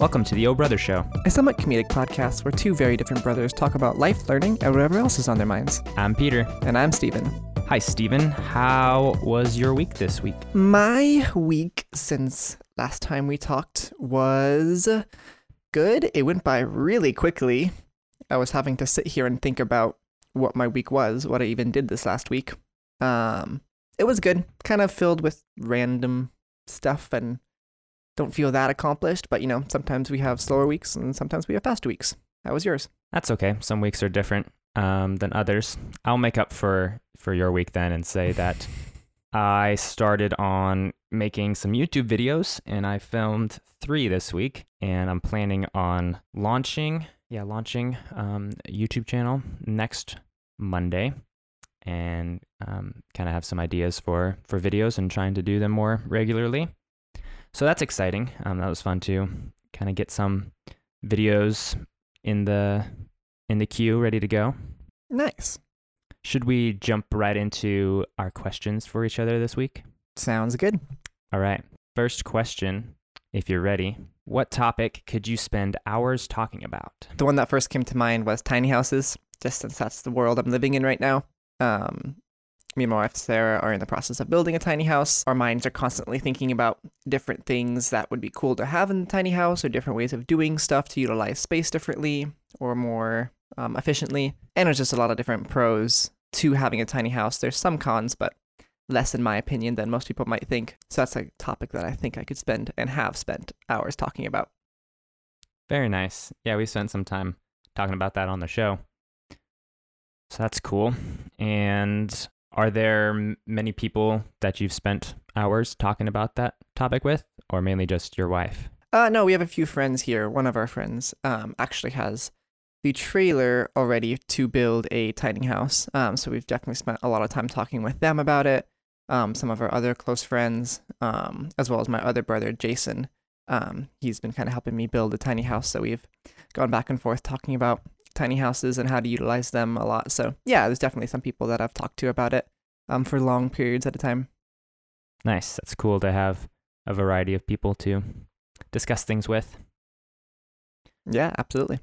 Welcome to the O Brother Show. A somewhat comedic podcast where two very different brothers talk about life, learning, and whatever else is on their minds. I'm Peter. And I'm Steven. Hi, Steven. How was your week this week? My week since last time we talked was good. It went by really quickly. I was having to sit here and think about what my week was, what I even did this last week. Um, it was good, kind of filled with random stuff and don't feel that accomplished, but you know, sometimes we have slower weeks and sometimes we have faster weeks. How was yours? That's okay. Some weeks are different um, than others. I'll make up for for your week then and say that I started on making some YouTube videos and I filmed three this week, and I'm planning on launching, yeah, launching um, a YouTube channel next Monday, and um, kind of have some ideas for for videos and trying to do them more regularly. So that's exciting. Um, that was fun to kind of get some videos in the in the queue ready to go. Nice. Should we jump right into our questions for each other this week? Sounds good. All right. First question, if you're ready. What topic could you spend hours talking about? The one that first came to mind was tiny houses, just since that's the world I'm living in right now. Um, me and my wife Sarah are in the process of building a tiny house. Our minds are constantly thinking about different things that would be cool to have in the tiny house or different ways of doing stuff to utilize space differently or more um, efficiently. And there's just a lot of different pros to having a tiny house. There's some cons, but less in my opinion than most people might think. So that's a topic that I think I could spend and have spent hours talking about. Very nice. Yeah, we spent some time talking about that on the show. So that's cool. And are there many people that you've spent hours talking about that topic with, or mainly just your wife? Uh, no, we have a few friends here. One of our friends um, actually has the trailer already to build a tiny house. Um, so we've definitely spent a lot of time talking with them about it. Um, some of our other close friends, um, as well as my other brother, Jason. Um, he's been kind of helping me build a tiny house. So we've gone back and forth talking about tiny houses and how to utilize them a lot. So yeah, there's definitely some people that I've talked to about it um, for long periods at a time. Nice. That's cool to have a variety of people to discuss things with. Yeah, absolutely.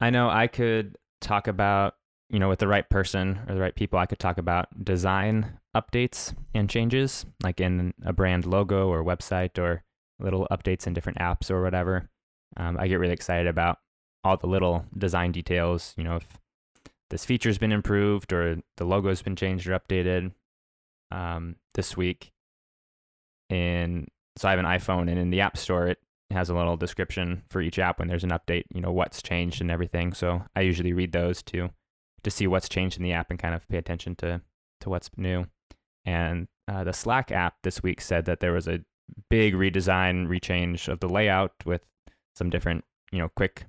I know I could talk about, you know, with the right person or the right people, I could talk about design updates and changes, like in a brand logo or website or little updates in different apps or whatever. Um, I get really excited about all the little design details. You know, if this feature's been improved or the logo's been changed or updated um, this week. And so I have an iPhone, and in the App Store, it has a little description for each app when there's an update. You know what's changed and everything. So I usually read those to to see what's changed in the app and kind of pay attention to to what's new. And uh, the Slack app this week said that there was a big redesign, rechange of the layout with some different, you know, quick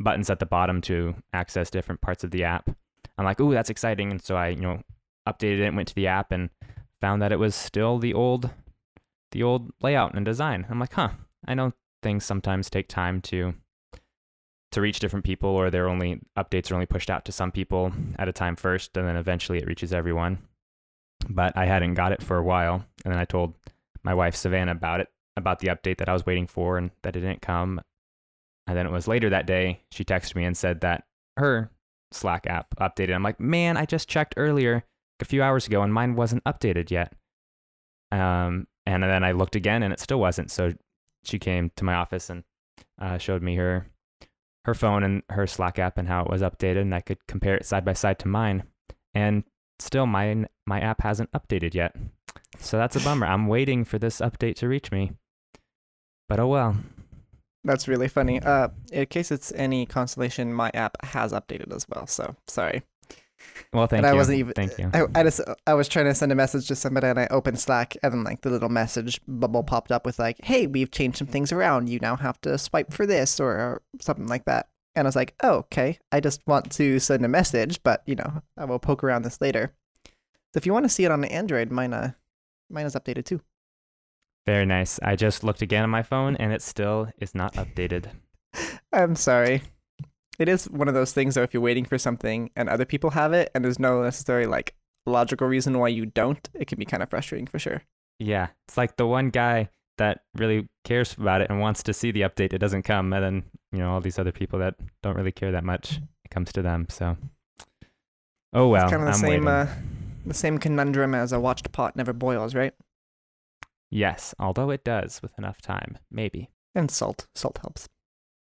buttons at the bottom to access different parts of the app. I'm like, ooh, that's exciting. And so I, you know, updated it, went to the app and found that it was still the old the old layout and design. I'm like, huh, I know things sometimes take time to to reach different people or they're only updates are only pushed out to some people at a time first and then eventually it reaches everyone. But I hadn't got it for a while and then I told my wife Savannah about it, about the update that I was waiting for and that it didn't come. And then it was later that day, she texted me and said that her Slack app updated. I'm like, man, I just checked earlier a few hours ago and mine wasn't updated yet. Um, and then I looked again and it still wasn't. So she came to my office and uh, showed me her her phone and her Slack app and how it was updated, and I could compare it side by side to mine. And still, my my app hasn't updated yet. So that's a bummer. I'm waiting for this update to reach me. But oh well. That's really funny. Uh, in case it's any consolation, my app has updated as well. So sorry. Well, thank and you. I wasn't even. Thank you. I, I just I was trying to send a message to somebody and I opened Slack and then like the little message bubble popped up with like, "Hey, we've changed some things around. You now have to swipe for this or, or something like that." And I was like, "Oh, okay. I just want to send a message, but you know, I will poke around this later." So if you want to see it on Android, mine uh, mine is updated too. Very nice. I just looked again on my phone and it still is not updated. I'm sorry it is one of those things though if you're waiting for something and other people have it and there's no necessary like logical reason why you don't it can be kind of frustrating for sure yeah it's like the one guy that really cares about it and wants to see the update, it doesn't come, and then you know all these other people that don't really care that much, it comes to them. So, oh well, it's kind of the I'm same uh, the same conundrum as a watched pot never boils, right? Yes, although it does with enough time, maybe. And salt. Salt helps.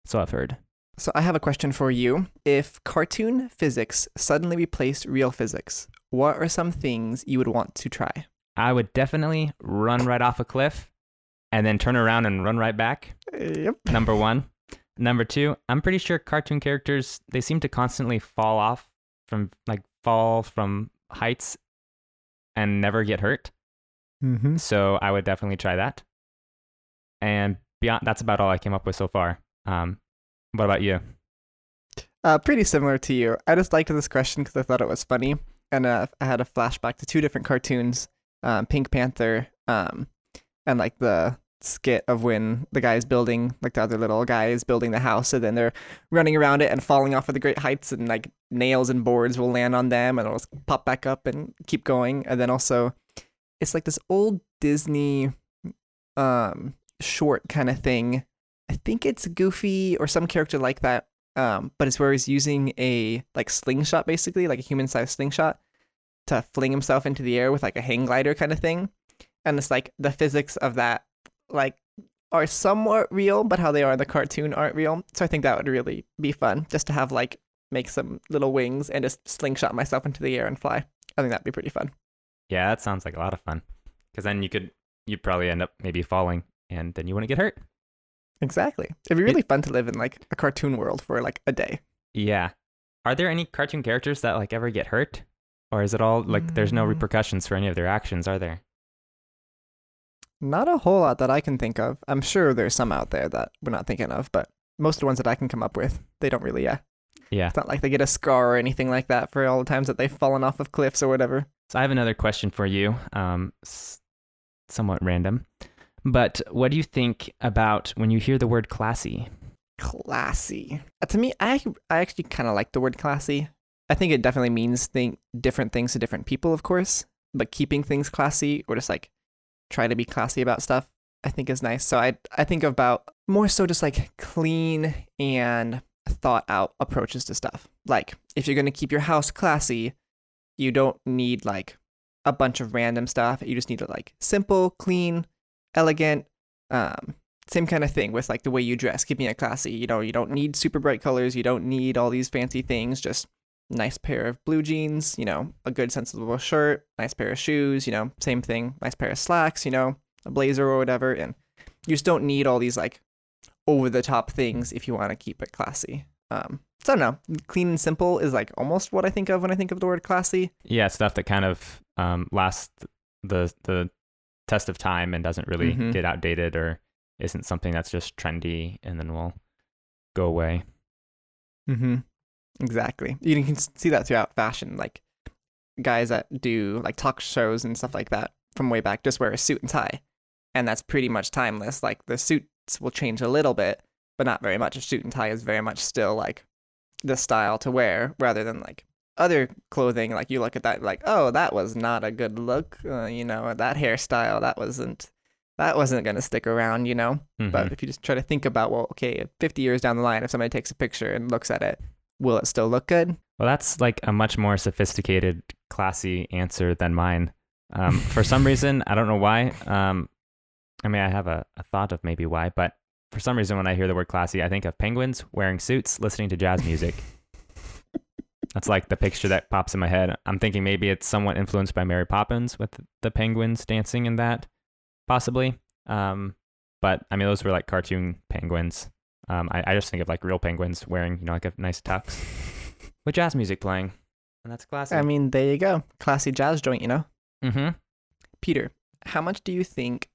So I've heard. So I have a question for you. If cartoon physics suddenly replaced real physics, what are some things you would want to try? I would definitely run right off a cliff, and then turn around and run right back. Yep. Number one. Number two, I'm pretty sure cartoon characters they seem to constantly fall off from like fall from heights and never get hurt. Mm-hmm. So I would definitely try that. And beyond that's about all I came up with so far. Um, what about you? Uh, pretty similar to you. I just liked this question because I thought it was funny, and uh, I had a flashback to two different cartoons, um, Pink Panther, um, and like the skit of when the guy is building, like the other little guy is building the house, and then they're running around it and falling off of the great heights, and like nails and boards will land on them, and it'll pop back up and keep going, and then also, it's like this old Disney, um, short kind of thing. I think it's Goofy or some character like that um, but it's where he's using a like slingshot, basically like a human-sized slingshot, to fling himself into the air with like a hang glider kind of thing. And it's like the physics of that like are somewhat real, but how they are in the cartoon aren't real. So I think that would really be fun, just to have like make some little wings and just slingshot myself into the air and fly. I think that'd be pretty fun. Yeah, that sounds like a lot of fun. Because then you could you'd probably end up maybe falling, and then you wouldn't get hurt. Exactly. It'd be really fun to live in like a cartoon world for like a day. Yeah. Are there any cartoon characters that like ever get hurt? Or is it all like there's no Mm. repercussions for any of their actions, are there? Not a whole lot that I can think of. I'm sure there's some out there that we're not thinking of, but most of the ones that I can come up with, they don't really, yeah. Yeah. It's not like they get a scar or anything like that for all the times that they've fallen off of cliffs or whatever. So I have another question for you, um, somewhat random. But what do you think about when you hear the word classy? Classy. Uh, to me, I, I actually kind of like the word classy. I think it definitely means thing, different things to different people, of course, but keeping things classy or just like try to be classy about stuff, I think is nice. So I, I think about more so just like clean and thought out approaches to stuff. Like if you're going to keep your house classy, you don't need like a bunch of random stuff. You just need to like simple, clean, elegant, um, same kind of thing with like the way you dress, keeping it classy. You know, you don't need super bright colors. You don't need all these fancy things. Just nice pair of blue jeans. You know, a good sensible shirt, nice pair of shoes. You know, same thing. Nice pair of slacks. You know, a blazer or whatever. And you just don't need all these like over the top things if you want to keep it classy. Um, so I don't know. Clean and simple is like almost what I think of when I think of the word classy. Yeah, stuff that kind of um, lasts the the test of time and doesn't really Mhm. get outdated or isn't something that's just trendy and then will go away. Mm-hmm. Exactly. You can see that throughout fashion. Like guys that do like talk shows and stuff like that from way back just wear a suit and tie. And that's pretty much timeless. Like the suits will change a little bit, but not very much. A suit and tie is very much still like the style to wear rather than like other clothing. Like you look at that like, oh, that was not a good look. Uh, you know, that hairstyle, that wasn't that wasn't going to stick around, you know? But Mhm. if you just try to think about, well, okay, 50 years down the line, if somebody takes a picture and looks at it, will it still look good? Well, that's like a much more sophisticated, classy answer than mine. Um, for some reason, I don't know why. Um, I mean, I have a, a thought of maybe why, but for some reason, when I hear the word classy, I think of penguins wearing suits, listening to jazz music. That's like the picture that pops in my head. I'm thinking maybe it's somewhat influenced by Mary Poppins with the penguins dancing in that, possibly. Um, but I mean, those were like cartoon penguins. Um, I, I just think of like real penguins wearing, you know, like a nice tux with jazz music playing, and that's classy. I mean, there you go. Classy jazz joint, you know? mm-hmm. Peter, how much do you think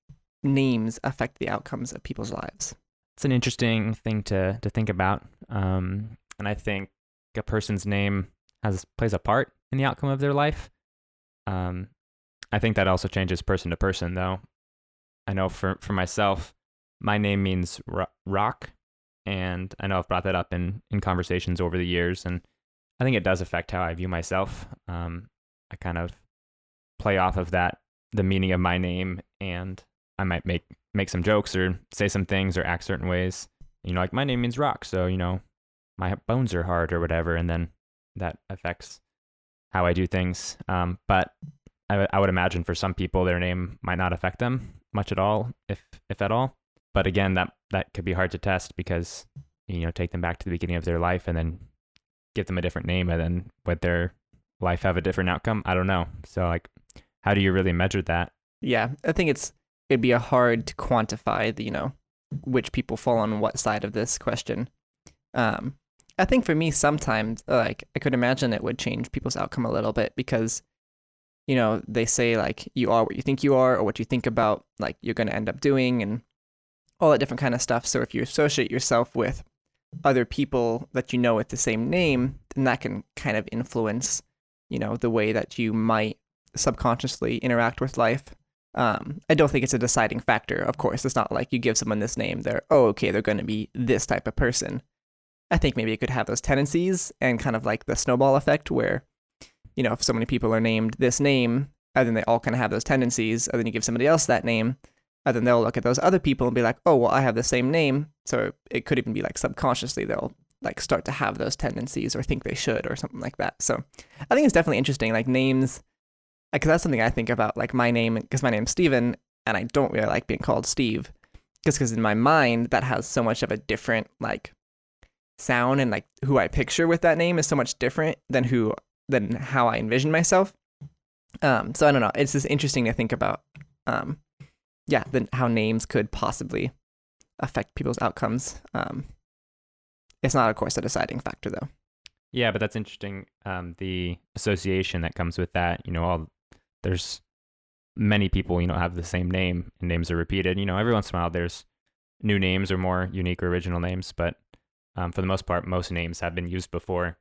names affect the outcomes of people's lives? It's an interesting thing to to think about, um, and I think a person's name has plays a part in the outcome of their life. Um, I think that also changes person to person, though. I know for for myself, my name means ro- rock, and I know I've brought that up in in conversations over the years, and I think it does affect how I view myself. Um, I kind of play off of that, the meaning of my name, and I might make make some jokes or say some things or act certain ways. You know, like my name means rock, so you know, my bones are hard or whatever, and then that affects how I do things. Um, but I, would imagine for some people their name might not affect them much at all, if if at all. But again, that that could be hard to test because you know take them back to the beginning of their life and then give them a different name and then would their life have a different outcome? I don't know. So like, how do you really measure that? Yeah, I think it's it'd be a hard to quantify the you know which people fall on what side of this question. Um, I think for me, sometimes like I could imagine it would change people's outcome a little bit because you know they say like you are what you think you are or what you think about like you're going to end up doing and all that different kind of stuff. So if you associate yourself with other people that you know with the same name, then that can kind of influence, you know, the way that you might subconsciously interact with life. Um, I don't think it's a deciding factor. Of course, it's not like you give someone this name, they're oh okay, they're going to be this type of person. I think maybe it could have those tendencies and kind of like the snowball effect where, you know, if so many people are named this name, and then they all kind of have those tendencies, and then you give somebody else that name, and then they'll look at those other people and be like, oh, well, I have the same name. So it could even be like subconsciously they'll like start to have those tendencies or think they should or something like that. So I think it's definitely interesting. Like names, because that's something I think about. Like my name, because my name's Steven, and I don't really like being called Steve. Just because in my mind, that has so much of a different like sound and like who I picture with that name is so much different than who than how I envision myself. Um, so I don't know. It's just interesting to think about. Um, yeah, then how names could possibly affect people's outcomes. Um, it's not, of course, a deciding factor, though. Yeah, but that's interesting. Um, the association that comes with that, you know, all there's many people, you know, have the same name and names are repeated. You know, every once in a while there's new names or more unique or original names, but um, for the most part, most names have been used before.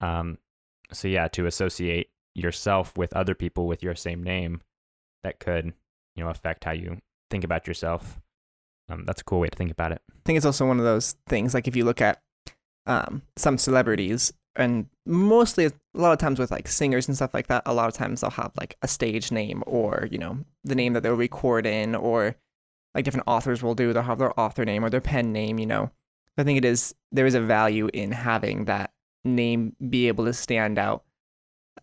Um, so yeah, to associate yourself with other people with your same name, that could you know affect how you think about yourself. Um, that's a cool way to think about it. I think it's also one of those things like if you look at um, some celebrities and mostly a lot of times with like singers and stuff like that, a lot of times they'll have like a stage name or you know the name that they'll record in or like different authors will do they'll have their author name or their pen name you know i think it is there is a value in having that name be able to stand out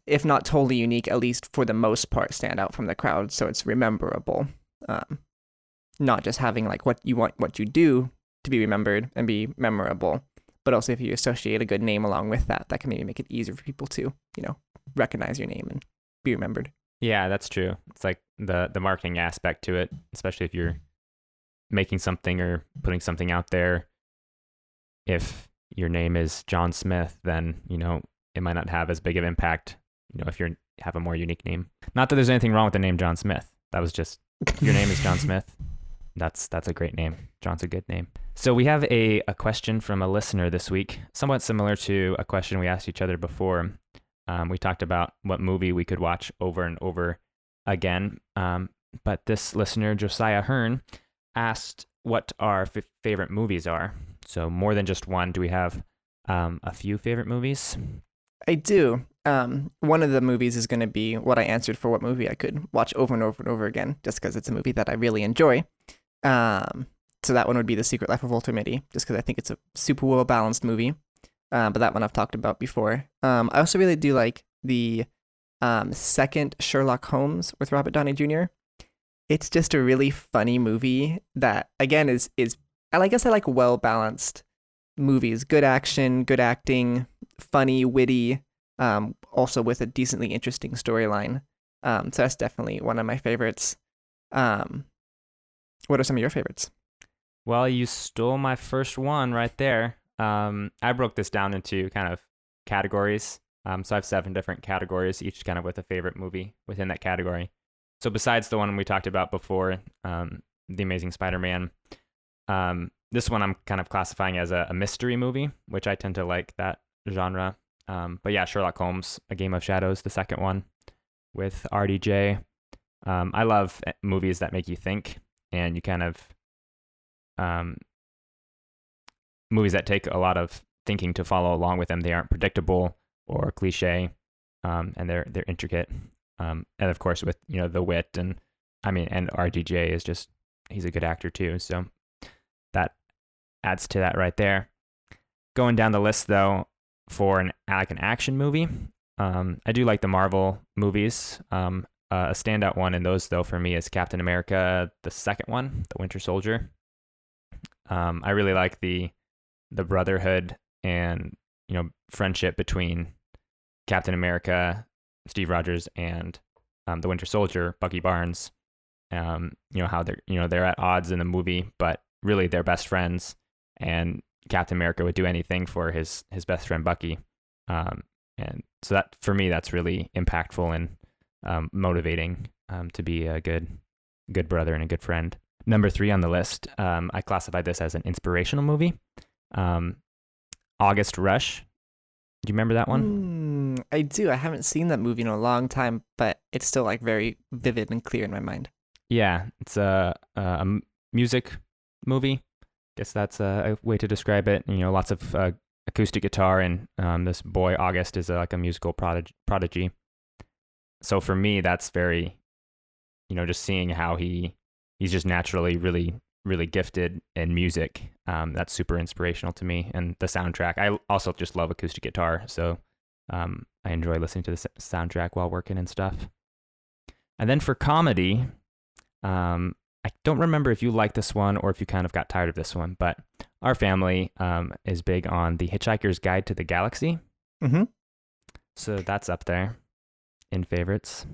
if not totally unique, at least for the most part, stand out from the crowd. So it's rememberable. Um, not just having like what you want, what you do to be remembered and be memorable, but also if you associate a good name along with that, that can maybe make it easier for people to, you know, recognize your name and be remembered. Yeah, that's true. It's like the the marketing aspect to it, especially if you're making something or putting something out there. If your name is John Smith, then you know it might not have as big of impact you know, if you have a more unique name. Not that there's anything wrong with the name John Smith. That was just your name is John Smith. That's that's a great name. John's a good name. So we have a, a question from a listener this week, somewhat similar to a question we asked each other before. Um, we talked about what movie we could watch over and over again. Um, but this listener, Josiah Hearn, asked what our f- favorite movies are. So more than just one. Do we have um, a few favorite movies? I do. Um, one of the movies is going to be what I answered for what movie I could watch over and over and over again, just because it's a movie that I really enjoy. Um, so that one would be The Secret Life of Walter Mitty, just because I think it's a super well balanced movie. Uh, but that one I've talked about before. Um, I also really do like the um, second Sherlock Holmes with Robert Downey Jr. It's just a really funny movie that, again, is is I guess I like well balanced movies, good action, good acting, funny, witty, um, also with a decently interesting storyline. Um, so that's definitely one of my favorites. Um, what are some of your favorites? Well, you stole my first one right there. Um, I broke this down into kind of categories. Um, so I have seven different categories, each kind of with a favorite movie within that category. So besides the one we talked about before, um, The Amazing Spider-Man, um, this one I'm kind of classifying as a, a mystery movie, which I tend to like that genre. Um, but yeah, Sherlock Holmes, A Game of Shadows, the second one with RDJ. Um, I love eh, movies that make you think and you kind of um, movies that take a lot of thinking to follow along with them. They aren't predictable or cliche, um, and they're they're intricate. Um, and of course, with you know the wit and I mean, and RDJ is just he's a good actor too. So that adds to that right there. Going down the list though, for an like an action movie, um, I do like the Marvel movies. Um, uh, a standout one in those though for me is Captain America, the second one, the Winter Soldier. Um, I really like the the brotherhood and you know friendship between Captain America, Steve Rogers, and um, the Winter Soldier, Bucky Barnes. Um, you know how they're you know they're at odds in the movie, but really they're best friends. And Captain America would do anything for his his best friend Bucky. Um, and so that for me that's really impactful and um, motivating um, to be a good good brother and a good friend. Number three on the list, um, I classified this as an inspirational movie. Um, August Rush. Do you remember that one? Mm, I do. I haven't seen that movie in a long time, but it's still like very vivid and clear in my mind. Yeah, it's a, a music movie. Guess that's a, a, way to describe it. You know, lots of uh, acoustic guitar, and um, this boy August is a, like a musical prodig- prodigy. So for me, that's very, you know, just seeing how he he's just naturally really really gifted in music. Um, that's super inspirational to me, and the soundtrack. I also just love acoustic guitar, so um, I enjoy listening to the soundtrack while working and stuff. And then for comedy, um, I don't remember if you like this one or if you kind of got tired of this one, but our family um, is big on the Hitchhiker's Guide to the Galaxy. Mm-hmm. So that's up there in favorites.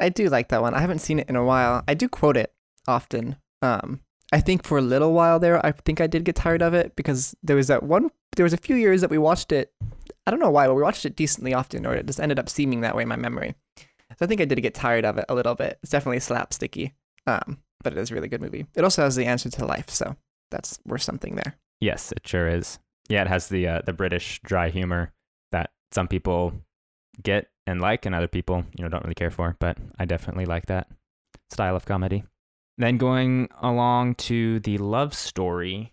I do like that one. I haven't seen it in a while. I do quote it often. Um, I think for a little while there, I think I did get tired of it because there was that one. There was a few years that we watched it. I don't know why, but we watched it decently often, or it just ended up seeming that way in my memory. So I think I did get tired of it a little bit. It's definitely slapsticky. Um, but it is a really good movie. It also has the answer to life, so that's worth something there. Yes, it sure is. Yeah, it has the uh, the British dry humor that some people get and like, and other people you know don't really care for. But I definitely like that style of comedy. Then going along to the love story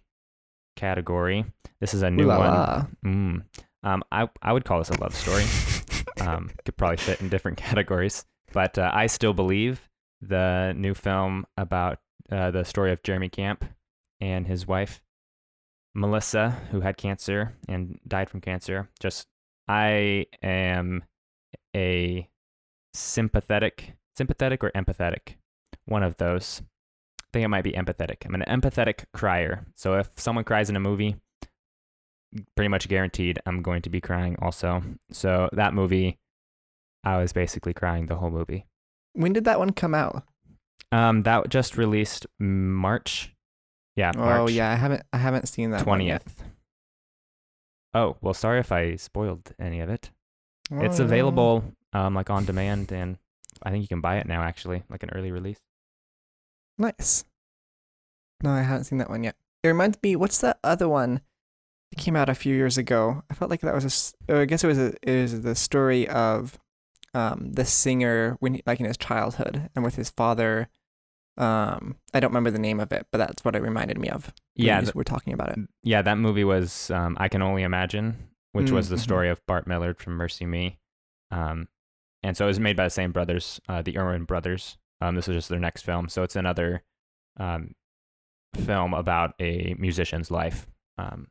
category, this is a new one. Mm. Um, I I would call this a love story. um, could probably fit in different categories, but uh, I still believe the new film about uh, the story of Jeremy Camp and his wife Melissa, who had cancer and died from cancer. Just I am a sympathetic, sympathetic or empathetic, one of those. I think it might be empathetic. I'm an empathetic crier. So if someone cries in a movie, pretty much guaranteed I'm going to be crying also. So that movie, I was basically crying the whole movie. When did that one come out? Um, that just released March. Yeah. Oh March yeah, I haven't I haven't seen that twentieth. Oh well, sorry if I spoiled any of it. One It's. Oh. available um like on demand, and I think you can buy it now actually, like an early release. Nice. No, I haven't seen that one yet. It reminds me. What's that other one? It came out a few years ago. I felt like that was a. uh, I guess it was a. It was the story of, um, the singer when he, like in his childhood and with his father. Um, I don't remember the name of it, but that's what it reminded me of. Yeah, th- we're talking about it. yeah, that movie was um, I can only imagine, which was the Mm, mhm. story of Bart Millard from MercyMe, um, and so it was made by the same brothers, uh, the Erwin brothers. Um, this is just their next film, so it's another um, film about a musician's life. Um,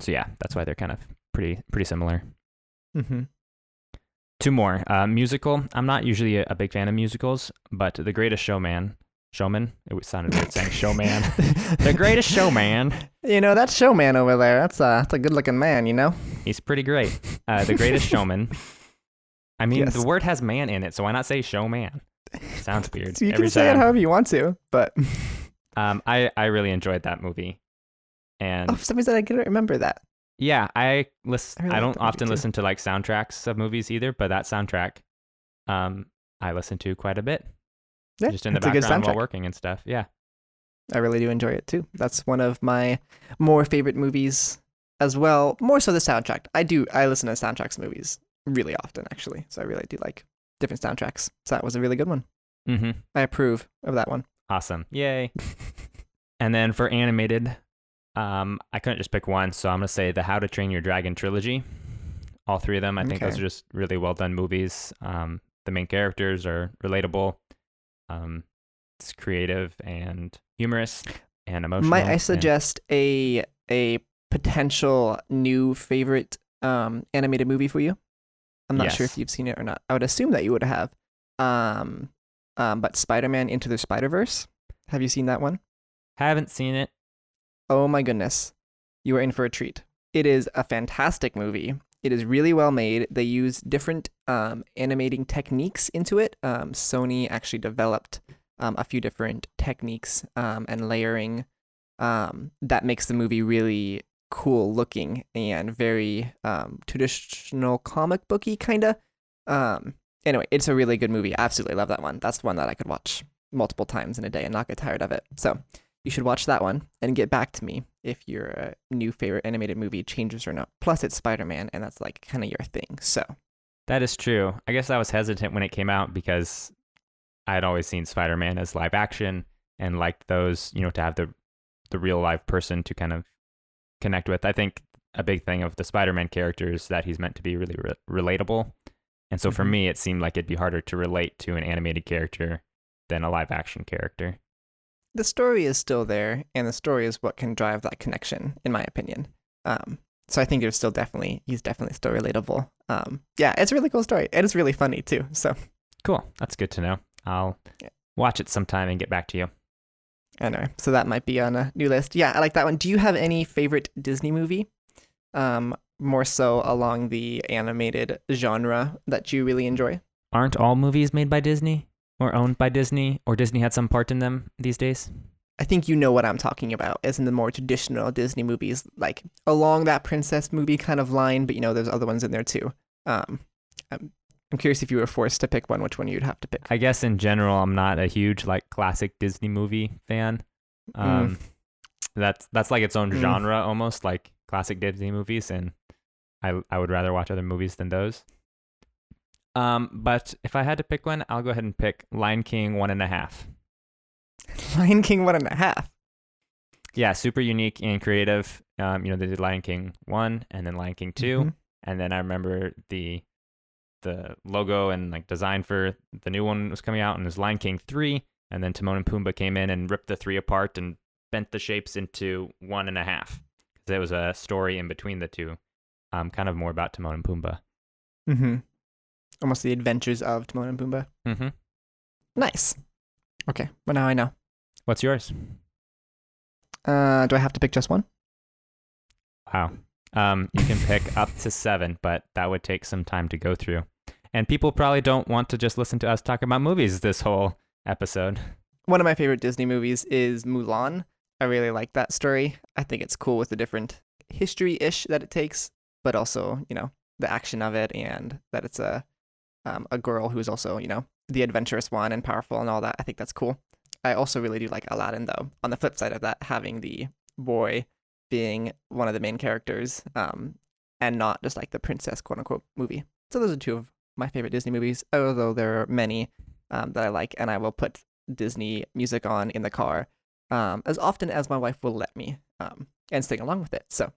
so yeah, that's why they're kind of pretty pretty similar. Mm-hmm. Two more uh, musical. I'm not usually a, a big fan of musicals, but The Greatest Showman, Showman. It sounded weird saying Showman. the Greatest Showman. You know that showman over there. That's a that's a good looking man. You know. He's pretty great. Uh, the Greatest Showman. I mean, Yes. the word has man in it, so why not say showman? Sounds weird. you can say it however you want to, but Um, I I really enjoyed that movie, and oh, for some reason I couldn't remember that. yeah, I listen. I I, really like don't often listen to like soundtracks of movies either, but that soundtrack, um, I listen to quite a bit, Yeah, just in the good background while working and stuff. Yeah. I really do enjoy it too. That's one of my more favorite movies as well. More so the soundtrack. I do. I listen to soundtracks movies really often, actually. So I really do like different soundtracks. So that was a really good one. Mm-hmm. I approve of that one. Awesome. Yay. and then for animated, um, I couldn't just pick one, so I'm gonna say the How to Train Your Dragon trilogy. All three of them, I think those are just really well done movies. Um, the main characters are relatable. Um, it's creative and humorous and emotional. Might I and- suggest a a potential new favorite um, animated movie for you? I'm not sure if you've seen it or not. I would assume that you would have. Um, um, but Spider-Man Into the Spider-Verse. Have you seen that one? Haven't seen it. Oh my goodness. You are in for a treat. It is a fantastic movie. It is really well made. They use different um, animating techniques into it. Um, Sony actually developed um, a few different techniques um, and layering um, that makes the movie really cool looking and very um, traditional comic booky kind of. Anyway, it's a really good movie. I absolutely love that one. That's one that I could watch multiple times in a day and not get tired of it. So you should watch that one and get back to me if your uh, new favorite animated movie changes or not. Plus, it's Spider Man, and that's like kind of your thing. So That is true. I guess I was hesitant when it came out because I had always seen Spider Man as live action and liked those, you know, to have the the real live person to kind of connect with. I think a big thing of the Spider Man character is that he's meant to be really re- relatable. And so for Mhm. me, it seemed like it'd be harder to relate to an animated character than a live action character. The story is still there, and the story is what can drive that connection, in my opinion. Um, so I think there's still definitely he's definitely still relatable. Um, yeah, it's a really cool story, and it's really funny too. So Cool. That's good to know. I'll Yeah. watch it sometime and get back to you. anyway, so that might be on a new list. Yeah, I like that one. Do you have any favorite Disney movie? Um, more so along the animated genre that you really enjoy. Aren't all movies made by Disney or owned by Disney or Disney had some part in them these days? I think you know what I'm talking about, as in the more traditional Disney movies, like along that princess movie kind of line, but you know, there's other ones in there too. Um, I'm, I'm curious if you were forced to pick one, which one you'd have to pick. I guess in general, I'm not a huge like classic Disney movie fan. Um, That's that's like its own Mm. genre almost, like classic Disney movies, and I I would rather watch other movies than those. Um, but if I had to pick one, I'll go ahead and pick Lion King one and a half. Lion King one and a half. Yeah, super unique and creative. Um, you know, they did Lion King one and then Lion King 2 Mhm. and then I remember the the logo and like design for the new one was coming out, and it was Lion King three, and then Timon and Pumbaa came in and ripped the three apart and bent the shapes into one and a half because there was a story in between the two, um, kind of more about Timon and Pumbaa. Mm-hmm. Almost the adventures of Timon and Pumbaa. Mm-hmm. Nice. Okay, well now I know. What's yours? Uh, do I have to pick just one? Wow. Um, you can pick up to seven, but that would take some time to go through. And people probably don't want to just listen to us talk about movies this whole episode. One of my favorite Disney movies is Mulan. I really like that story. I think it's cool with the different history-ish that it takes, but also, you know, the action of it and that it's a um, a girl who's also, you know, the adventurous one and powerful and all that. I think that's cool. I also really do like Aladdin though. On the flip side of that, having the boy being one of the main characters um, and not just like the princess quote unquote movie. So those are two of my favorite Disney movies, although there are many um, that I like, and I will put Disney music on in the car um, as often as my wife will let me um, and sing along with it. So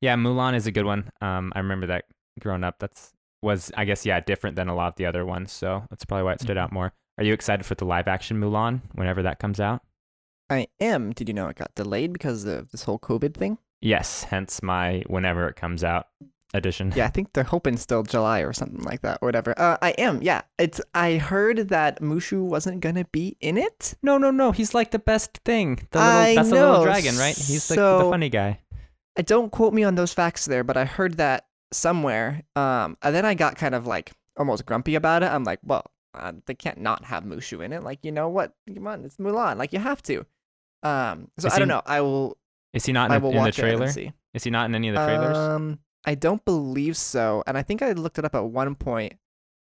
Yeah, Mulan is a good one. Um, I remember that growing up. That's was I guess yeah different than a lot of the other ones. So that's probably why it stood out more. Are you excited for the live action Mulan whenever that comes out? I am. Did you know it got delayed because of this whole COVID thing? Yes, hence my whenever it comes out edition. Yeah, I think they're hoping still July or something like that or whatever. Uh, I am. Yeah, it's. I heard that Mushu wasn't gonna be in it. No, no, no. He's like the best thing. The little, I that's the little dragon, right? He's like the so- funny guy. I don't quote me on those facts there, but I heard that somewhere. Um, and then I got kind of like almost grumpy about it. I'm like, well, uh, they can't not have Mushu in it. Like, you know what? Come on, it's Mulan. Like, you have to. Um, so Is I don't he- know. I will. Is he not in, I the- will in watch it trailer? see. Is he not in any of the trailers? Um, I don't believe so. And I think I looked it up at one point.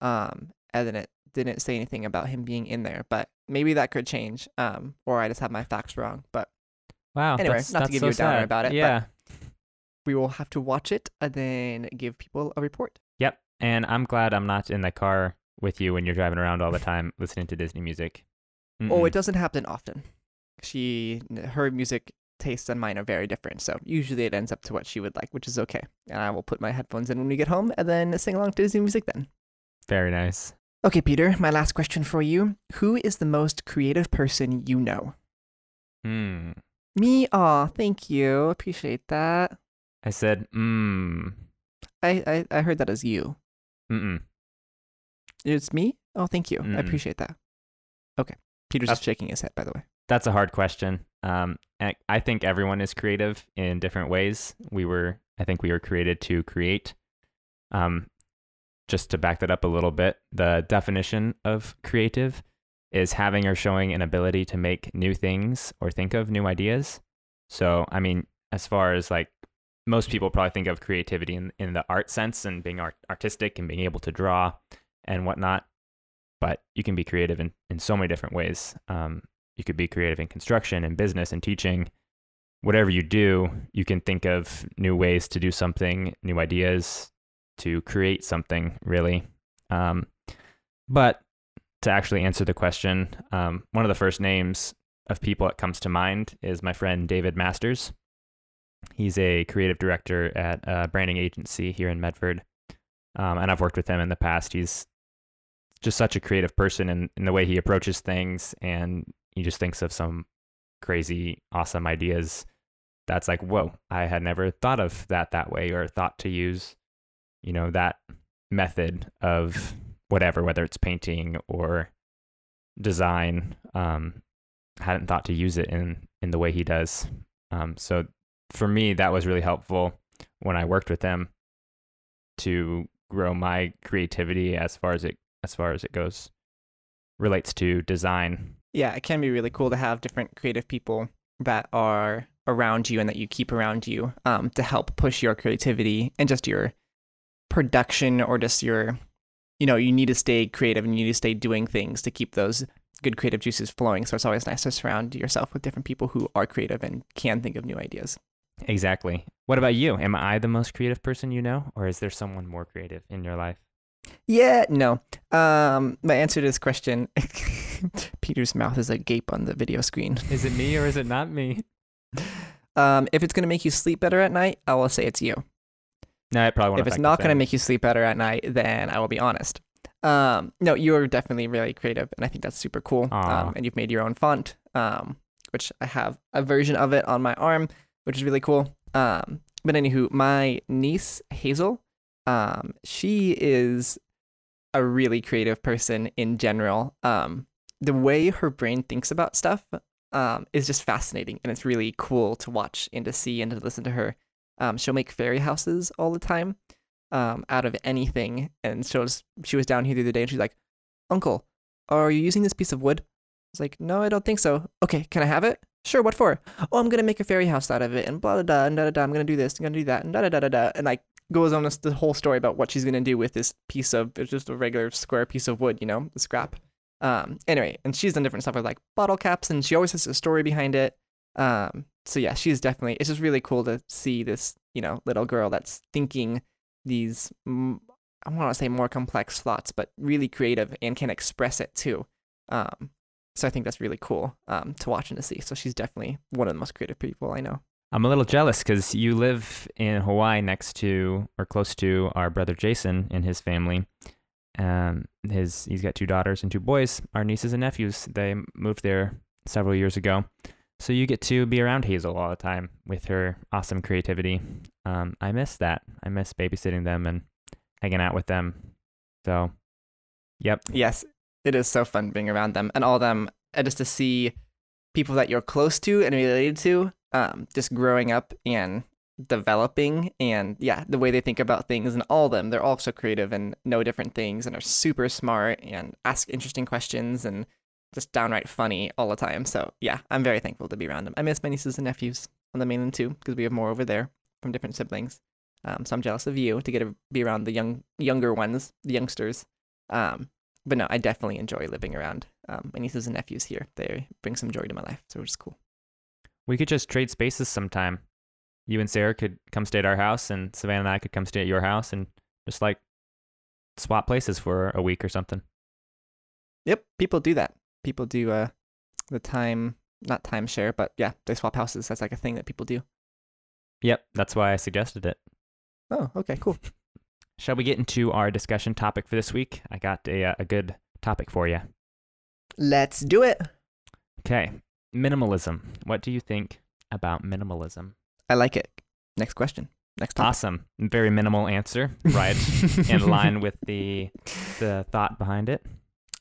Um, and then it didn't say anything about him being in there, but maybe that could change. Um, or I just have my facts wrong. But wow. anyway, that's, not to give so you a downer sad. about it, Yeah. We will have to watch it and then give people a report. Yep. And I'm glad I'm not in the car with you when you're driving around all the time listening to Disney music. Oh, Mm-mm. it doesn't happen often. She, her music tastes and mine are very different, so usually it ends up to what she would like, which is okay. And I will put my headphones in when we get home and then sing along to Disney music then. Very nice. Okay, Peter, my last question for you. Who is the most creative person you know? Hmm. Me? Aw, thank you. Appreciate that. I said, mm. I, I, I heard that as you. Mm-mm. It's me? Oh, thank you. I Mm-mm. appreciate that. Okay. Peter's That's- just shaking his head, by the way. That's a hard question. Um, I think everyone is creative in different ways. We were, I think, we were created to create. Um, just to back that up a little bit, the definition of creative is having or showing an ability to make new things or think of new ideas. So, I mean, as far as like most people probably think of creativity in, in the art sense and being art- artistic and being able to draw and whatnot, but you can be creative in, in so many different ways. Um, you could be creative in construction and business and teaching. Whatever you do, you can think of new ways to do something, new ideas to create something, really. Um, but to actually answer the question, um, one of the first names of people that comes to mind is my friend David Masters. He's a creative director at a branding agency here in Medford. Um, and I've worked with him in the past. He's just such a creative person in, in the way he approaches things and he just thinks of some crazy awesome ideas that's like whoa i had never thought of that that way or thought to use you know that method of whatever whether it's painting or design um hadn't thought to use it in in the way he does um so for me that was really helpful when i worked with them to grow my creativity as far as it as far as it goes relates to design Yeah, it can be really cool to have different creative people that are around you and that you keep around you um, to help push your creativity and just your production or just your, you know, you need to stay creative and you need to stay doing things to keep those good creative juices flowing. So it's always nice to surround yourself with different people who are creative and can think of new ideas. Exactly. What about you? Am I the most creative person you know, or is there someone more creative in your life? Yeah, no. Um, my answer to this question, Peter's mouth is agape on the video screen. Is it me or is it not me? Um, if it's gonna make you sleep better at night, I will say it's you. No, it probably won't. if it's not going to make you sleep better at night, then I will be honest. Um, no, you're definitely really creative, and I think that's super cool. Um, and you've made your own font, um, which I have a version of it on my arm, which is really cool. Um, but anywho, my niece Hazel, um, she is a really creative person in general. Um, the way her brain thinks about stuff um, is just fascinating, and it's really cool to watch and to see and to listen to her. Um, she'll make fairy houses all the time um, out of anything. And she was, she was down here the other day and she's like, Uncle, are you using this piece of wood? I was like, No, I don't think so. Okay, can I have it? Sure, what for? Oh, I'm to make a fairy house out of it and blah, blah, blah, and da, da, da. I'm to do this, I'm to do that, and da, da, da, da, da. And like goes on this, the whole story about what she's to do with this piece of, it's just a regular square piece of wood, you know, the scrap. Um, anyway, and she's done different stuff with like bottle caps and she always has a story behind it. Um, so yeah, she's definitely. It's just really cool to see this, you know, little girl that's thinking these. I want to say more complex thoughts, but really creative and can express it too. Um, so I think that's really cool um, to watch and to see. So she's definitely one of the most creative people I know. I'm a little jealous because you live in Hawaii next to or close to our brother Jason and his family. Um, his he's got two daughters and two boys. Our nieces and nephews. They moved there several years ago, so you get to be around Hazel all the time with her awesome creativity. Um, I miss that. I miss babysitting them and hanging out with them. So, yep, Yes, it is so fun being around them and all them, and just to see people that you're close to and related to, um, just growing up and developing, and yeah, the way they think about things, and all of them, they're all so creative and know different things, and are super smart and ask interesting questions and just downright funny all the time. So yeah, I'm very thankful to be around them. I miss my nieces and nephews on the mainland too, because we have more over there from different siblings. Um, so I'm jealous of you to get to be around the young, younger ones, the youngsters. Um, but no, I definitely enjoy living around um, my nieces and nephews here. They bring some joy to my life, so it's cool. we could just trade spaces sometime. You and Sarah could come stay at our house, and Savannah and I could come stay at your house, and just like swap places for a week or something. Yep, people do that. People do uh, the time, not timeshare, but yeah, they swap houses. That's like a thing that people do. Yep, that's why I suggested it. Oh, okay, cool. Shall we get into our discussion topic for this week? I got a, uh, a good topic for you. Let's do it. Okay, minimalism. What do you think about minimalism? I like it. Next question. Next topic. Awesome. Very minimal answer, right? in line with the the thought behind it.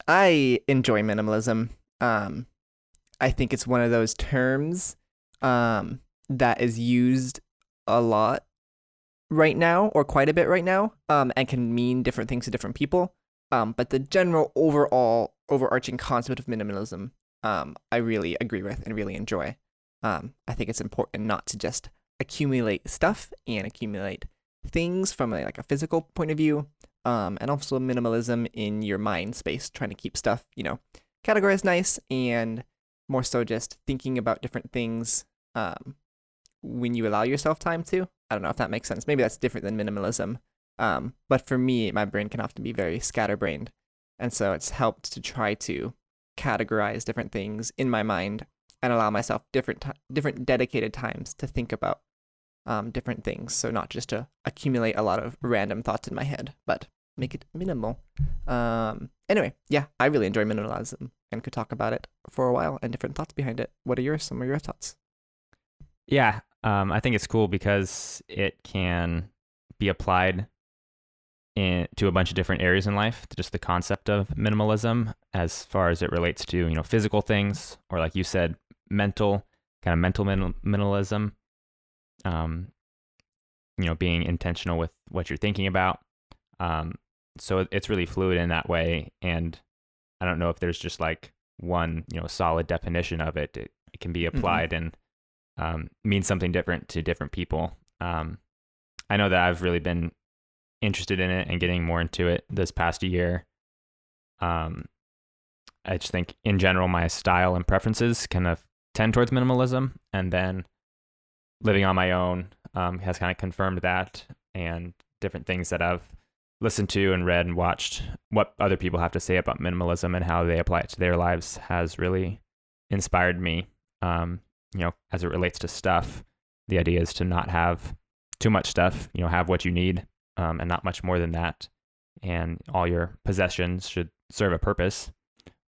I enjoy minimalism. Um, I think it's one of those terms um, that is used a lot right now, or quite a bit right now, um, and can mean different things to different people. Um, but the general overall overarching concept of minimalism, um, I really agree with and really enjoy. Um, I think it's important not to just accumulate stuff and accumulate things from a, like a physical point of view, um, and also minimalism in your mind space, trying to keep stuff, you know, categorized nice and more so just thinking about different things um, when you allow yourself time to. I don't know if that makes sense. Maybe that's different than minimalism. Um, but for me, my brain can often be very scatterbrained. And so it's helped to try to categorize different things in my mind and allow myself different t- different dedicated times to think about um, different things. So not just to accumulate a lot of random thoughts in my head, but make it minimal. Um, anyway, yeah, I really enjoy minimalism and could talk about it for a while and different thoughts behind it. What are yours? Some of your thoughts? Yeah, um, I think it's cool because it can be applied in, to a bunch of different areas in life. Just the concept of minimalism, as far as it relates to you know physical things, or like you said, mental kind of mental min- minimalism. Um, you know, being intentional with what you're thinking about. Um, so it's really fluid in that way, and I don't know if there's just like one you know solid definition of it. It, it can be Mm-hmm. applied and um, mean something different to different people. Um, I know that I've really been interested in it and getting more into it this past year. Um, I just think in general, my style and preferences kind of tend towards minimalism, and then living on my own um, has kind of confirmed that, and different things that I've listened to and read and watched what other people have to say about minimalism and how they apply it to their lives has really inspired me. Um, you know, as it relates to stuff, the idea is to not have too much stuff. You know, have what you need um, and not much more than that. And all your possessions should serve a purpose.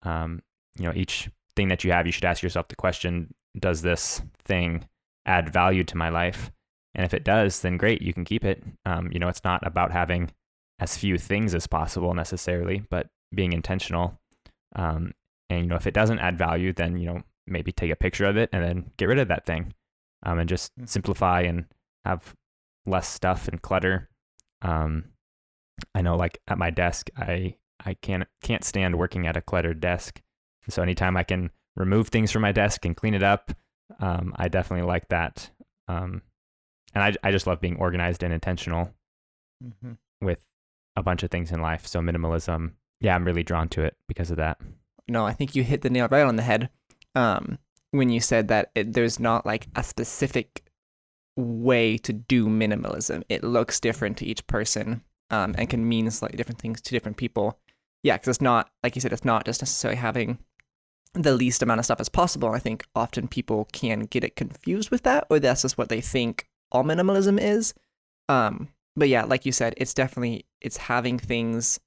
Um, you know, each thing that you have, you should ask yourself the question: Does this thing add value to my life? And if it does, then great, you can keep it. Um, you know, it's not about having as few things as possible necessarily, but being intentional. Um, and you know, if it doesn't add value, then you know maybe take a picture of it and then get rid of that thing, um, and just Mm. simplify and have less stuff and clutter. Um, I know, like at my desk, I I can't can't stand working at a cluttered desk. So anytime I can remove things from my desk and clean it up, um, I definitely like that. Um, and I I just love being organized and intentional Mm-hmm. with a bunch of things in life. So minimalism, yeah, I'm really drawn to it because of that. No, I think you hit the nail right on the head um, when you said that it, there's not like a specific way to do minimalism. It looks different to each person um, and can mean slightly different things to different people. Yeah, because it's not, like you said, it's not just necessarily having the least amount of stuff as possible. I think often people can get it confused with that, or that's just what they think all minimalism is. Um, but yeah, like you said, it's definitely it's having things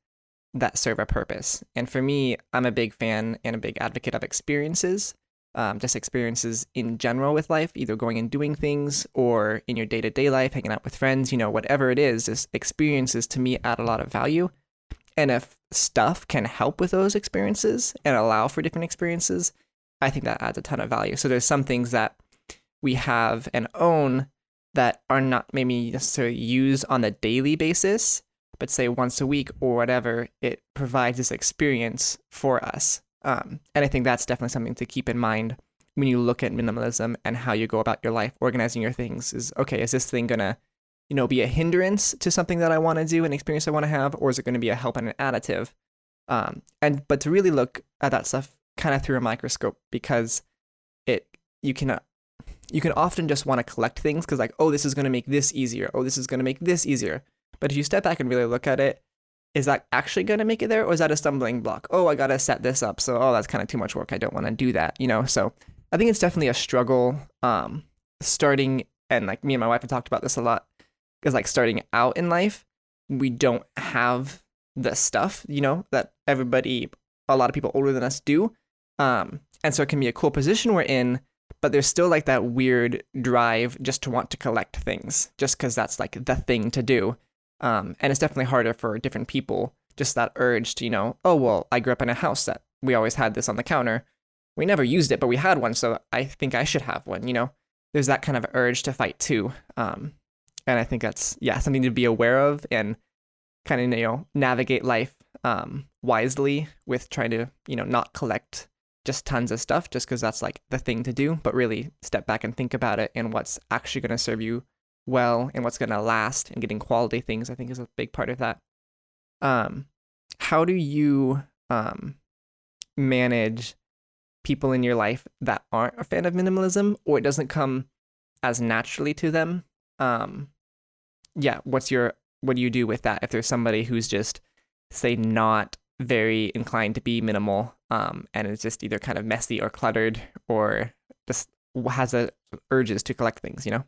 that serve a purpose. And for me, I'm a big fan and a big advocate of experiences, um, just experiences in general with life, either going and doing things or in your day to day life, hanging out with friends, you know, whatever it is, just experiences to me add a lot of value. And if stuff can help with those experiences and allow for different experiences, I think that adds a ton of value. So there's some things that we have and own that are not maybe necessarily used on a daily basis, but say once a week or whatever, it provides this experience for us. Um, and I think that's definitely something to keep in mind when you look at minimalism and how you go about your life, organizing your things. Is okay, is this thing gonna, you know, be a hindrance to something that I want to do, an experience I want to have, or is it to be a help and an additive? Um, and but to really look at that stuff kind of through a microscope because it you can you can often just want to collect things because like oh this is going to make this easier oh this is going to make this easier but if you step back and really look at it, is that actually going to make it there or is that a stumbling block? Oh, I got to set this up. So, oh, that's kind of too much work. I don't want to do that, you know? So, I think it's definitely a struggle um, starting, and like me and my wife have talked about this a lot, because like starting out in life, we don't have the stuff, you know, that everybody, a lot of people older than us do. Um, and so it can be a cool position we're in, but there's still like that weird drive just to want to collect things, just because that's like the thing to do. Um, and it's definitely harder for different people, just that urge to, you know, oh, well, I grew up in a house that we always had this on the counter. We never used it, but we had one, so I think I should have one, you know? There's that kind of urge to fight too. Um, and I think that's, yeah, something to be aware of and kind of, you know, navigate life um, wisely with trying to, you know, not collect just tons of stuff just because that's like the thing to do, but really step back and think about it and what's actually going to serve you well and what's going to last and getting quality things, I think is a big part of that. Um, how do you um, manage people in your life that aren't a fan of minimalism or it doesn't come as naturally to them? Um, yeah, what's your what do you do with that if there's somebody who's just say not very inclined to be minimal um, and is just either kind of messy or cluttered or just has a urges to collect things, you know?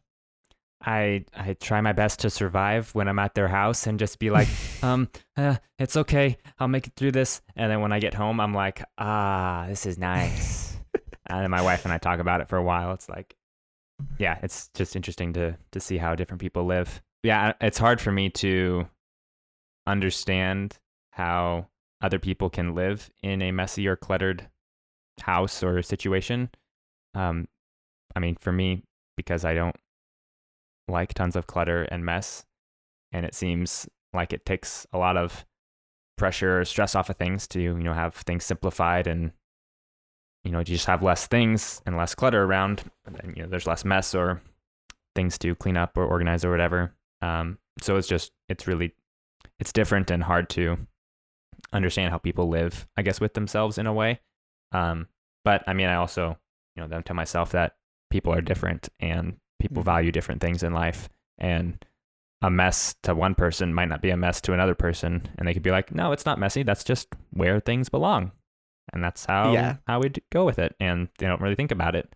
I I try my best to survive when I'm at their house and just be like, um, uh, it's okay, I'll make it through this. And then when I get home, I'm like, ah, this is nice. and then my wife and I talk about it for a while. It's like, yeah, it's just interesting to to see how different people live. Yeah, it's hard for me to understand how other people can live in a messy or cluttered house or situation. Um, I mean, for me, because I don't like tons of clutter and mess, and it seems like it takes a lot of pressure or stress off of things to you know have things simplified and you know you just have less things and less clutter around and then you know there's less mess or things to clean up or organize or whatever um, so it's just it's really it's different and hard to understand how people live, I guess, with themselves in a way. Um, but I mean, I also, you know, them to myself that people are different and people mm-hmm. value different things in life. And a mess to one person might not be a mess to another person. And they could be like, no, it's not messy. That's just where things belong. And that's how, yeah. how we go with it. And they don't really think about it.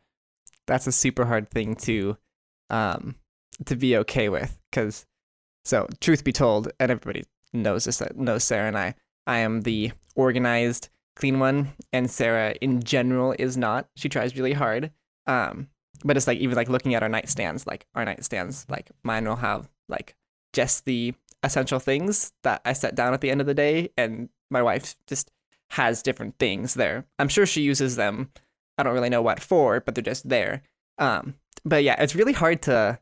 That's a super hard thing to, um, to be okay with. Cause so truth be told, and everybody knows this, knows Sarah and I, I am the organized, clean one, and Sarah in general is not. She tries really hard. Um, but it's like even like looking at our nightstands, like our nightstands, like mine will have like just the essential things that I set down at the end of the day, and my wife just has different things there. I'm sure she uses them. I don't really know what for, but they're just there. Um, but yeah, it's really hard to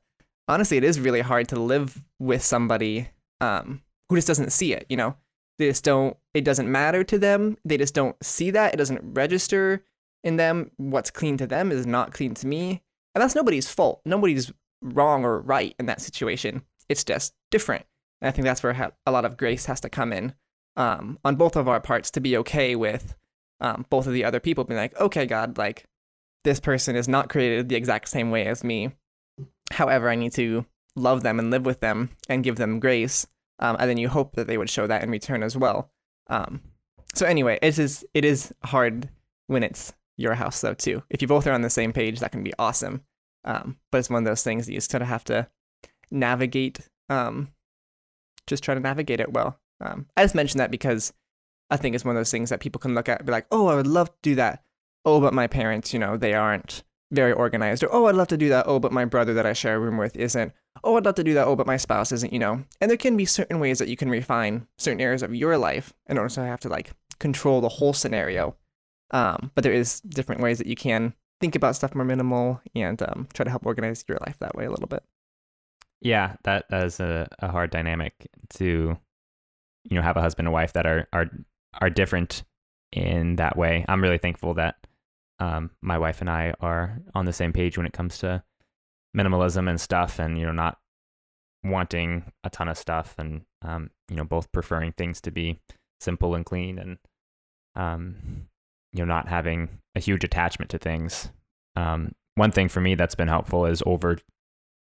honestly, it is really hard to live with somebody um, who just doesn't see it. You know, they just don't, it doesn't matter to them. They just don't see that. It doesn't register in them. What's clean to them is not clean to me. And that's nobody's fault. Nobody's wrong or right in that situation. It's just different. And I think that's where a lot of grace has to come in um, on both of our parts to be okay with um, both of the other people being like, okay, God, like this person is not created the exact same way as me. However, I need to love them and live with them and give them grace um, and then you hope that they would show that in return as well. Um, so anyway, it is it is hard when it's your house though too. If you both are on the same page, that can be awesome. Um, but it's one of those things that you sort of have to navigate. Um, just try to navigate it well. Um, I just mentioned that because I think it's one of those things that people can look at and be like, oh, I would love to do that. Oh, but my parents, you know, they aren't very organized. Or oh, I'd love to do that. Oh, but my brother that I share a room with isn't oh, I'd love to do that. Oh, but my spouse isn't, you know. And there can be certain ways that you can refine certain areas of your life in order to have to like control the whole scenario. Um, but there is different ways that you can think about stuff more minimal and um, try to help organize your life that way a little bit. Yeah, that is a, a hard dynamic to, you know, have a husband and wife that are are are different in that way. I'm really thankful that um, my wife and I are on the same page when it comes to minimalism and stuff and you know not wanting a ton of stuff and um, you know both preferring things to be simple and clean and um, you know not having a huge attachment to things um, one thing for me that's been helpful is over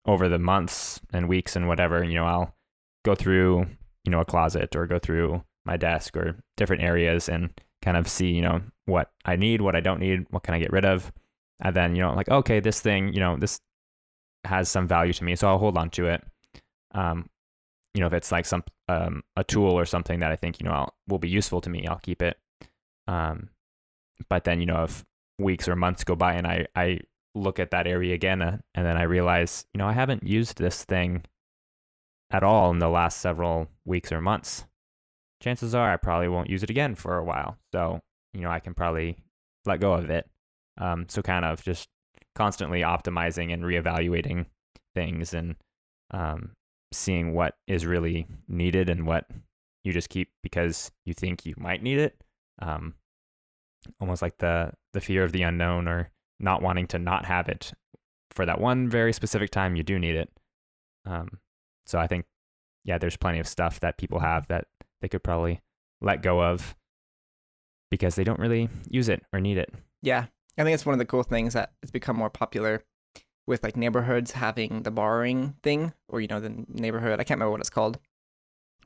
over the months and weeks and whatever you know i'll go through you know a closet or go through my desk or different areas and kind of see you know what i need what i don't need what can i get rid of and then you know like okay this thing you know this has some value to me, so I'll hold on to it. Um, you know, if it's like some um, a tool or something that I think you know I'll, will be useful to me, I'll keep it. Um, but then you know, if weeks or months go by and I I look at that area again uh, and then I realize you know I haven't used this thing at all in the last several weeks or months. Chances are I probably won't use it again for a while. So you know I can probably let go of it. Um, so kind of just constantly optimizing and reevaluating things and um, seeing what is really needed and what you just keep because you think you might need it. Um, almost like the the fear of the unknown or not wanting to not have it for that one very specific time you do need it. Um, so I think, yeah, there's plenty of stuff that people have that they could probably let go of because they don't really use it or need it. Yeah. I think it's one of the cool things that has become more popular with like neighborhoods having the borrowing thing, or you know, the neighborhood. I can't remember what it's called,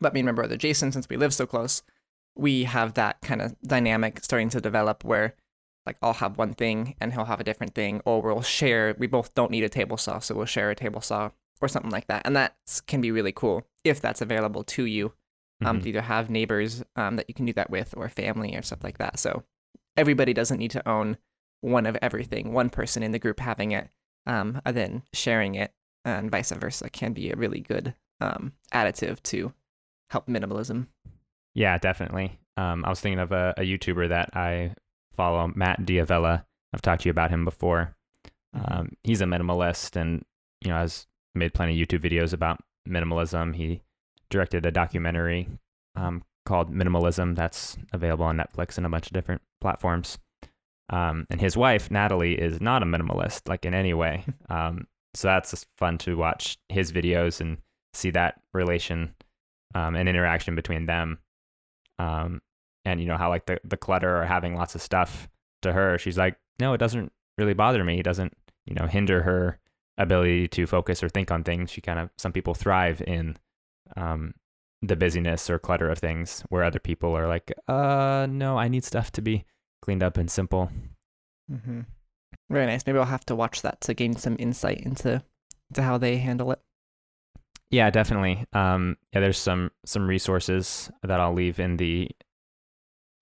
but me and my brother Jason, since we live so close, we have that kind of dynamic starting to develop where like I'll have one thing and he'll have a different thing, or we'll share. We both don't need a table saw, so we'll share a table saw or something like that, and that can be really cool if that's available to you. Um, Mhm. to either have neighbors um, that you can do that with, or family, or stuff like that. So everybody doesn't need to own one of everything. One person in the group having it, um, and then sharing it, and vice versa, can be a really good um, additive to help minimalism. Yeah, definitely. Um, I was thinking of a, a YouTuber that I follow, Matt D'Avella. I've talked to you about him before. Mhm. Um, he's a minimalist and, you know, has made plenty of YouTube videos about minimalism. He directed a documentary um, called Minimalism that's available on Netflix and a bunch of different platforms. Um, and his wife, Natalie, is not a minimalist, like in any way. Um, so that's just fun to watch his videos and see that relation um, and interaction between them. Um, and you know how like the, the clutter or having lots of stuff to her, she's like, no, it doesn't really bother me. It doesn't, you know, hinder her ability to focus or think on things. She kind of, some people thrive in um, the busyness or clutter of things where other people are like, uh, no, I need stuff to be cleaned up and simple. Mm-hmm. Very nice. Maybe I'll have to watch that to gain some insight into to how they handle it. Yeah, definitely. Um, yeah, there's some some resources that I'll leave in the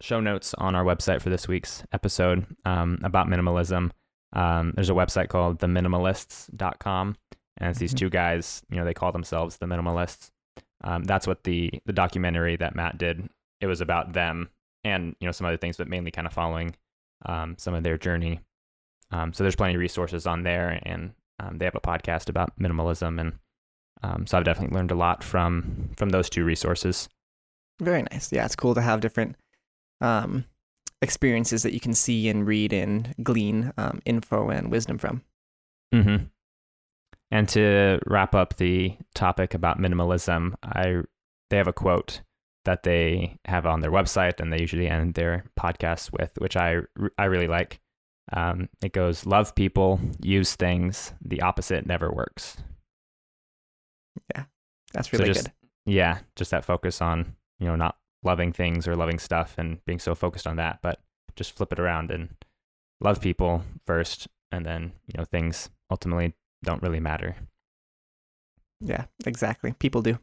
show notes on our website for this week's episode um, about minimalism. Um, there's a website called theminimalists.com, and it's these Mhm. two guys. You know, they call themselves the minimalists. Um, that's what the the documentary that Matt did. It was about them and you know some other things, but mainly kind of following um, some of their journey. Um, so there's plenty of resources on there, and um, they have a podcast about minimalism and um, so I've definitely learned a lot from from those two resources. Very nice. Yeah, it's cool to have different um, experiences that you can see and read and glean um, info and wisdom from. Mm-hmm. And to wrap up the topic about minimalism, I they have a quote that they have on their website, and they usually end their podcasts with, which I I really like. Um, it goes, "Love people, use things. The opposite never works." That's So really just- good. Yeah, just that focus on you know not loving things or loving stuff and being so focused on that, but just flip it around and love people first, and then you know things ultimately don't really matter. Yeah, exactly. People do.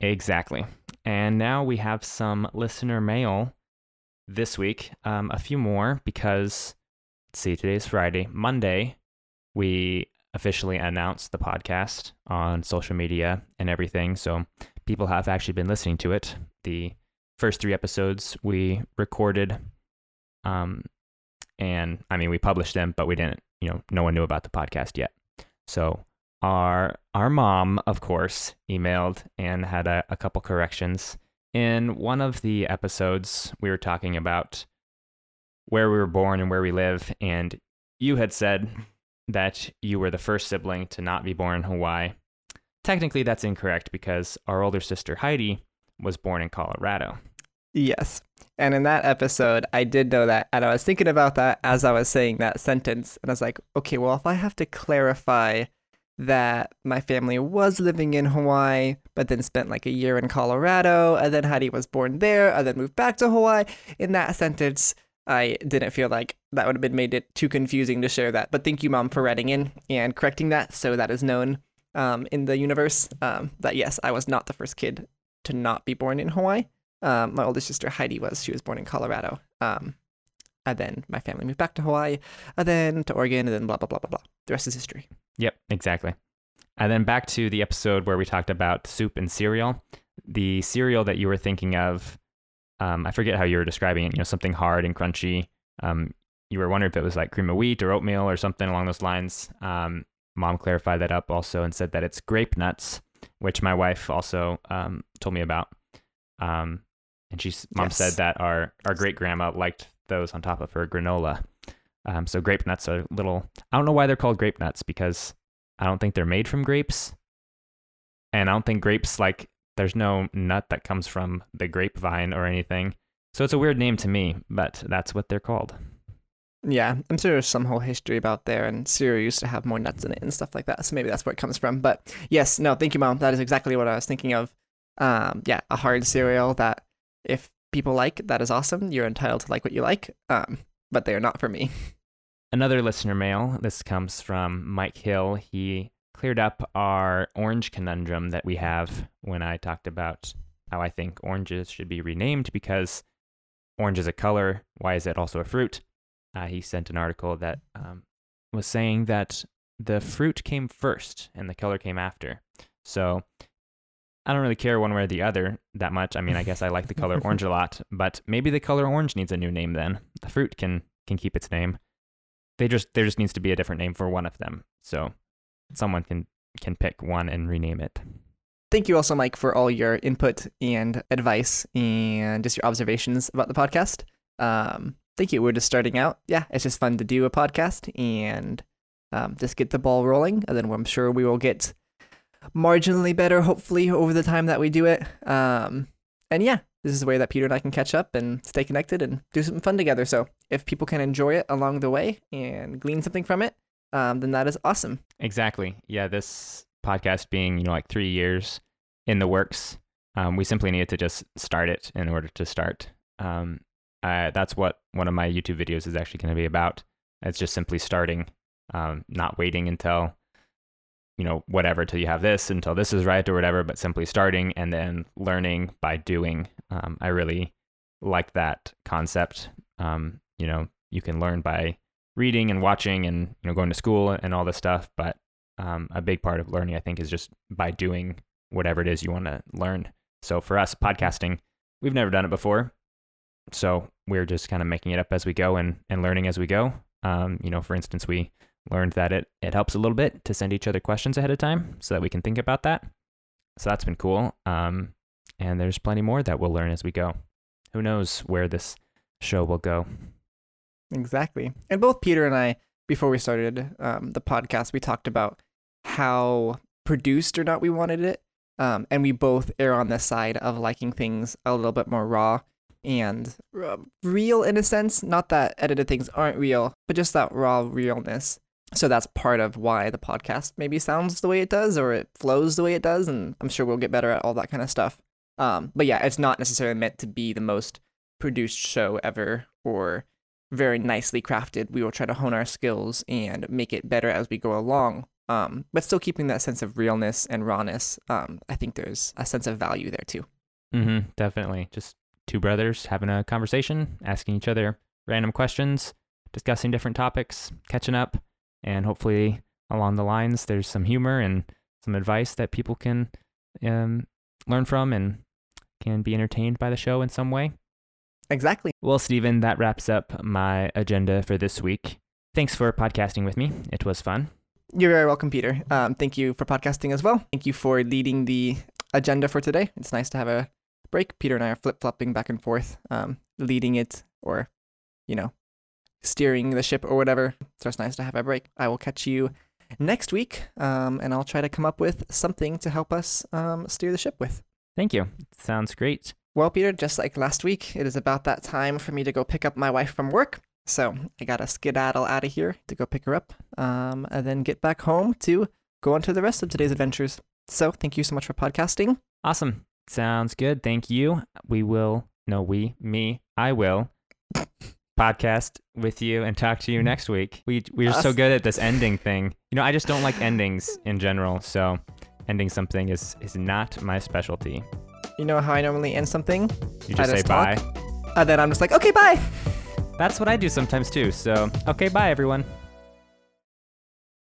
Exactly. And now we have some listener mail this week. Um, a few more because, let's see, today's Friday. Monday, we officially announced the podcast on social media and everything. So people have actually been listening to it. The first three episodes we recorded, um, and I mean, we published them, but we didn't, you know, no one knew about the podcast yet. So our our mom, of course, emailed and had a, a couple corrections. In one of the episodes, we were talking about where we were born and where we live, and you had said that you were the first sibling to not be born in Hawaii. Technically, that's incorrect because our older sister Heidi was born in Colorado. Yes. And in that episode, I did know that. And I was thinking about that as I was saying that sentence. And I was like, okay, well, if I have to clarify that my family was living in Hawaii, but then spent like a year in Colorado, and then Heidi was born there, and then moved back to Hawaii, in that sentence, I didn't feel like that would have been made it too confusing to share that. But thank you, Mom, for writing in and correcting that so that is known. um, in the universe. Um, that yes, I was not the first kid to not be born in Hawaii. Um, my older sister Heidi was. She was born in Colorado. Um, and then my family moved back to Hawaii, and then to Oregon, and then blah blah blah blah blah. The rest is history. Yep, exactly. And then back to the episode where we talked about soup and cereal. The cereal that you were thinking of, um, I forget how you were describing it. You know, something hard and crunchy. Um, you were wondering if it was like cream of wheat or oatmeal or something along those lines. Um, mom clarified that up also and said that it's grape nuts, which my wife also um, told me about. Um, and she's mom Yes. said that our our great grandma liked those on top of her granola. Um, so grape nuts are little. I don't know why they're called grape nuts because I don't think they're made from grapes, and I don't think grapes like there's no nut that comes from the grapevine or anything. So it's a weird name to me, but that's what they're called. Yeah, I'm sure there's some whole history about there, and cereal used to have more nuts in it and stuff like that. So maybe that's where it comes from. But yes, no, thank you, mom. That is exactly what I was thinking of. Um, yeah, a hard cereal that if people like, that is awesome. You're entitled to like what you like. Um, but they are not for me. Another listener mail. This comes from Mike Hill. He cleared up our orange conundrum that we have when I talked about how I think oranges should be renamed because orange is a color. Why is it also a fruit? Uh, he sent an article that um, was saying that the fruit came first and the color came after. So I don't really care one way or the other that much. I mean, I guess I like the color orange a lot, but maybe the color orange needs a new name then. The fruit can can keep its name. They just there just needs to be a different name for one of them. So someone can can pick one and rename it. Thank you also, Mike, for all your input and advice and just your observations about the podcast. Um, thank you. We're just starting out. Yeah, it's just fun to do a podcast and um, just get the ball rolling. And then I'm sure we will get marginally better, hopefully, over the time that we do it. Um, and yeah, this is a way that Peter and I can catch up and stay connected and do something fun together. So if people can enjoy it along the way and glean something from it, um, then that is awesome. Exactly. Yeah, this podcast being, you know, like three years in the works, um, we simply needed to just start it in order to start. Um, uh, that's what one of my YouTube videos is actually going to be about. It's just simply starting, um, not waiting until, you know, whatever, till you have this, until this is right or whatever, but simply starting and then learning by doing. Um, I really like that concept. Um, you know, you can learn by reading and watching and you know going to school and all this stuff but um, a big part of learning i think is just by doing whatever it is you want to learn. So for us podcasting we've never done it before. So we're just kind of making it up as we go and, and learning as we go. Um, you know for instance we learned that it, it helps a little bit to send each other questions ahead of time so that we can think about that. So that's been cool. Um, and there's plenty more that we'll learn as we go. Who knows where this show will go Exactly. And both Peter and I, before we started um, the podcast, we talked about how produced or not we wanted it. Um, and we both err on the side of liking things a little bit more raw and uh, real in a sense. Not that edited things aren't real, but just that raw realness. So that's part of why the podcast maybe sounds the way it does or it flows the way it does. And I'm sure we'll get better at all that kind of stuff. Um, but yeah, it's not necessarily meant to be the most produced show ever or very nicely crafted. We will try to hone our skills and make it better as we go along. Um, but still keeping that sense of realness and rawness. Um, I think there's a sense of value there too. Mm-hmm, definitely. Just two brothers having a conversation, asking each other random questions, discussing different topics, catching up, and hopefully along the lines there's some humor and some advice that people can um, learn from and can be entertained by the show in some way. Exactly. Well, Stephen, that wraps up my agenda for this week. Thanks for podcasting with me. It was fun. You're very welcome, Peter. Um, thank you for podcasting as well. Thank you for leading the agenda for today. It's nice to have a break. Peter and I are flip flopping back and forth, um, leading it or, you know, steering the ship or whatever. So it's nice to have a break. I will catch you next week, um, and I'll try to come up with something to help us um, steer the ship with. Thank you. Sounds great. Well, Peter, just like last week, it is about that time for me to go pick up my wife from work. So I gotta skedaddle out of here to go pick her up, um, and then get back home to go on to the rest of today's adventures. So thank you so much for podcasting. Awesome. Sounds good. Thank you. We will, no, we, me, I will podcast with you and talk to you next week. We we're so good at this ending thing. You know, I just don't like endings in general. So ending something is is not my specialty. You know how I normally end something? You I just say talk. bye. And then I'm just like, okay, bye. That's what I do sometimes too. So okay, bye everyone.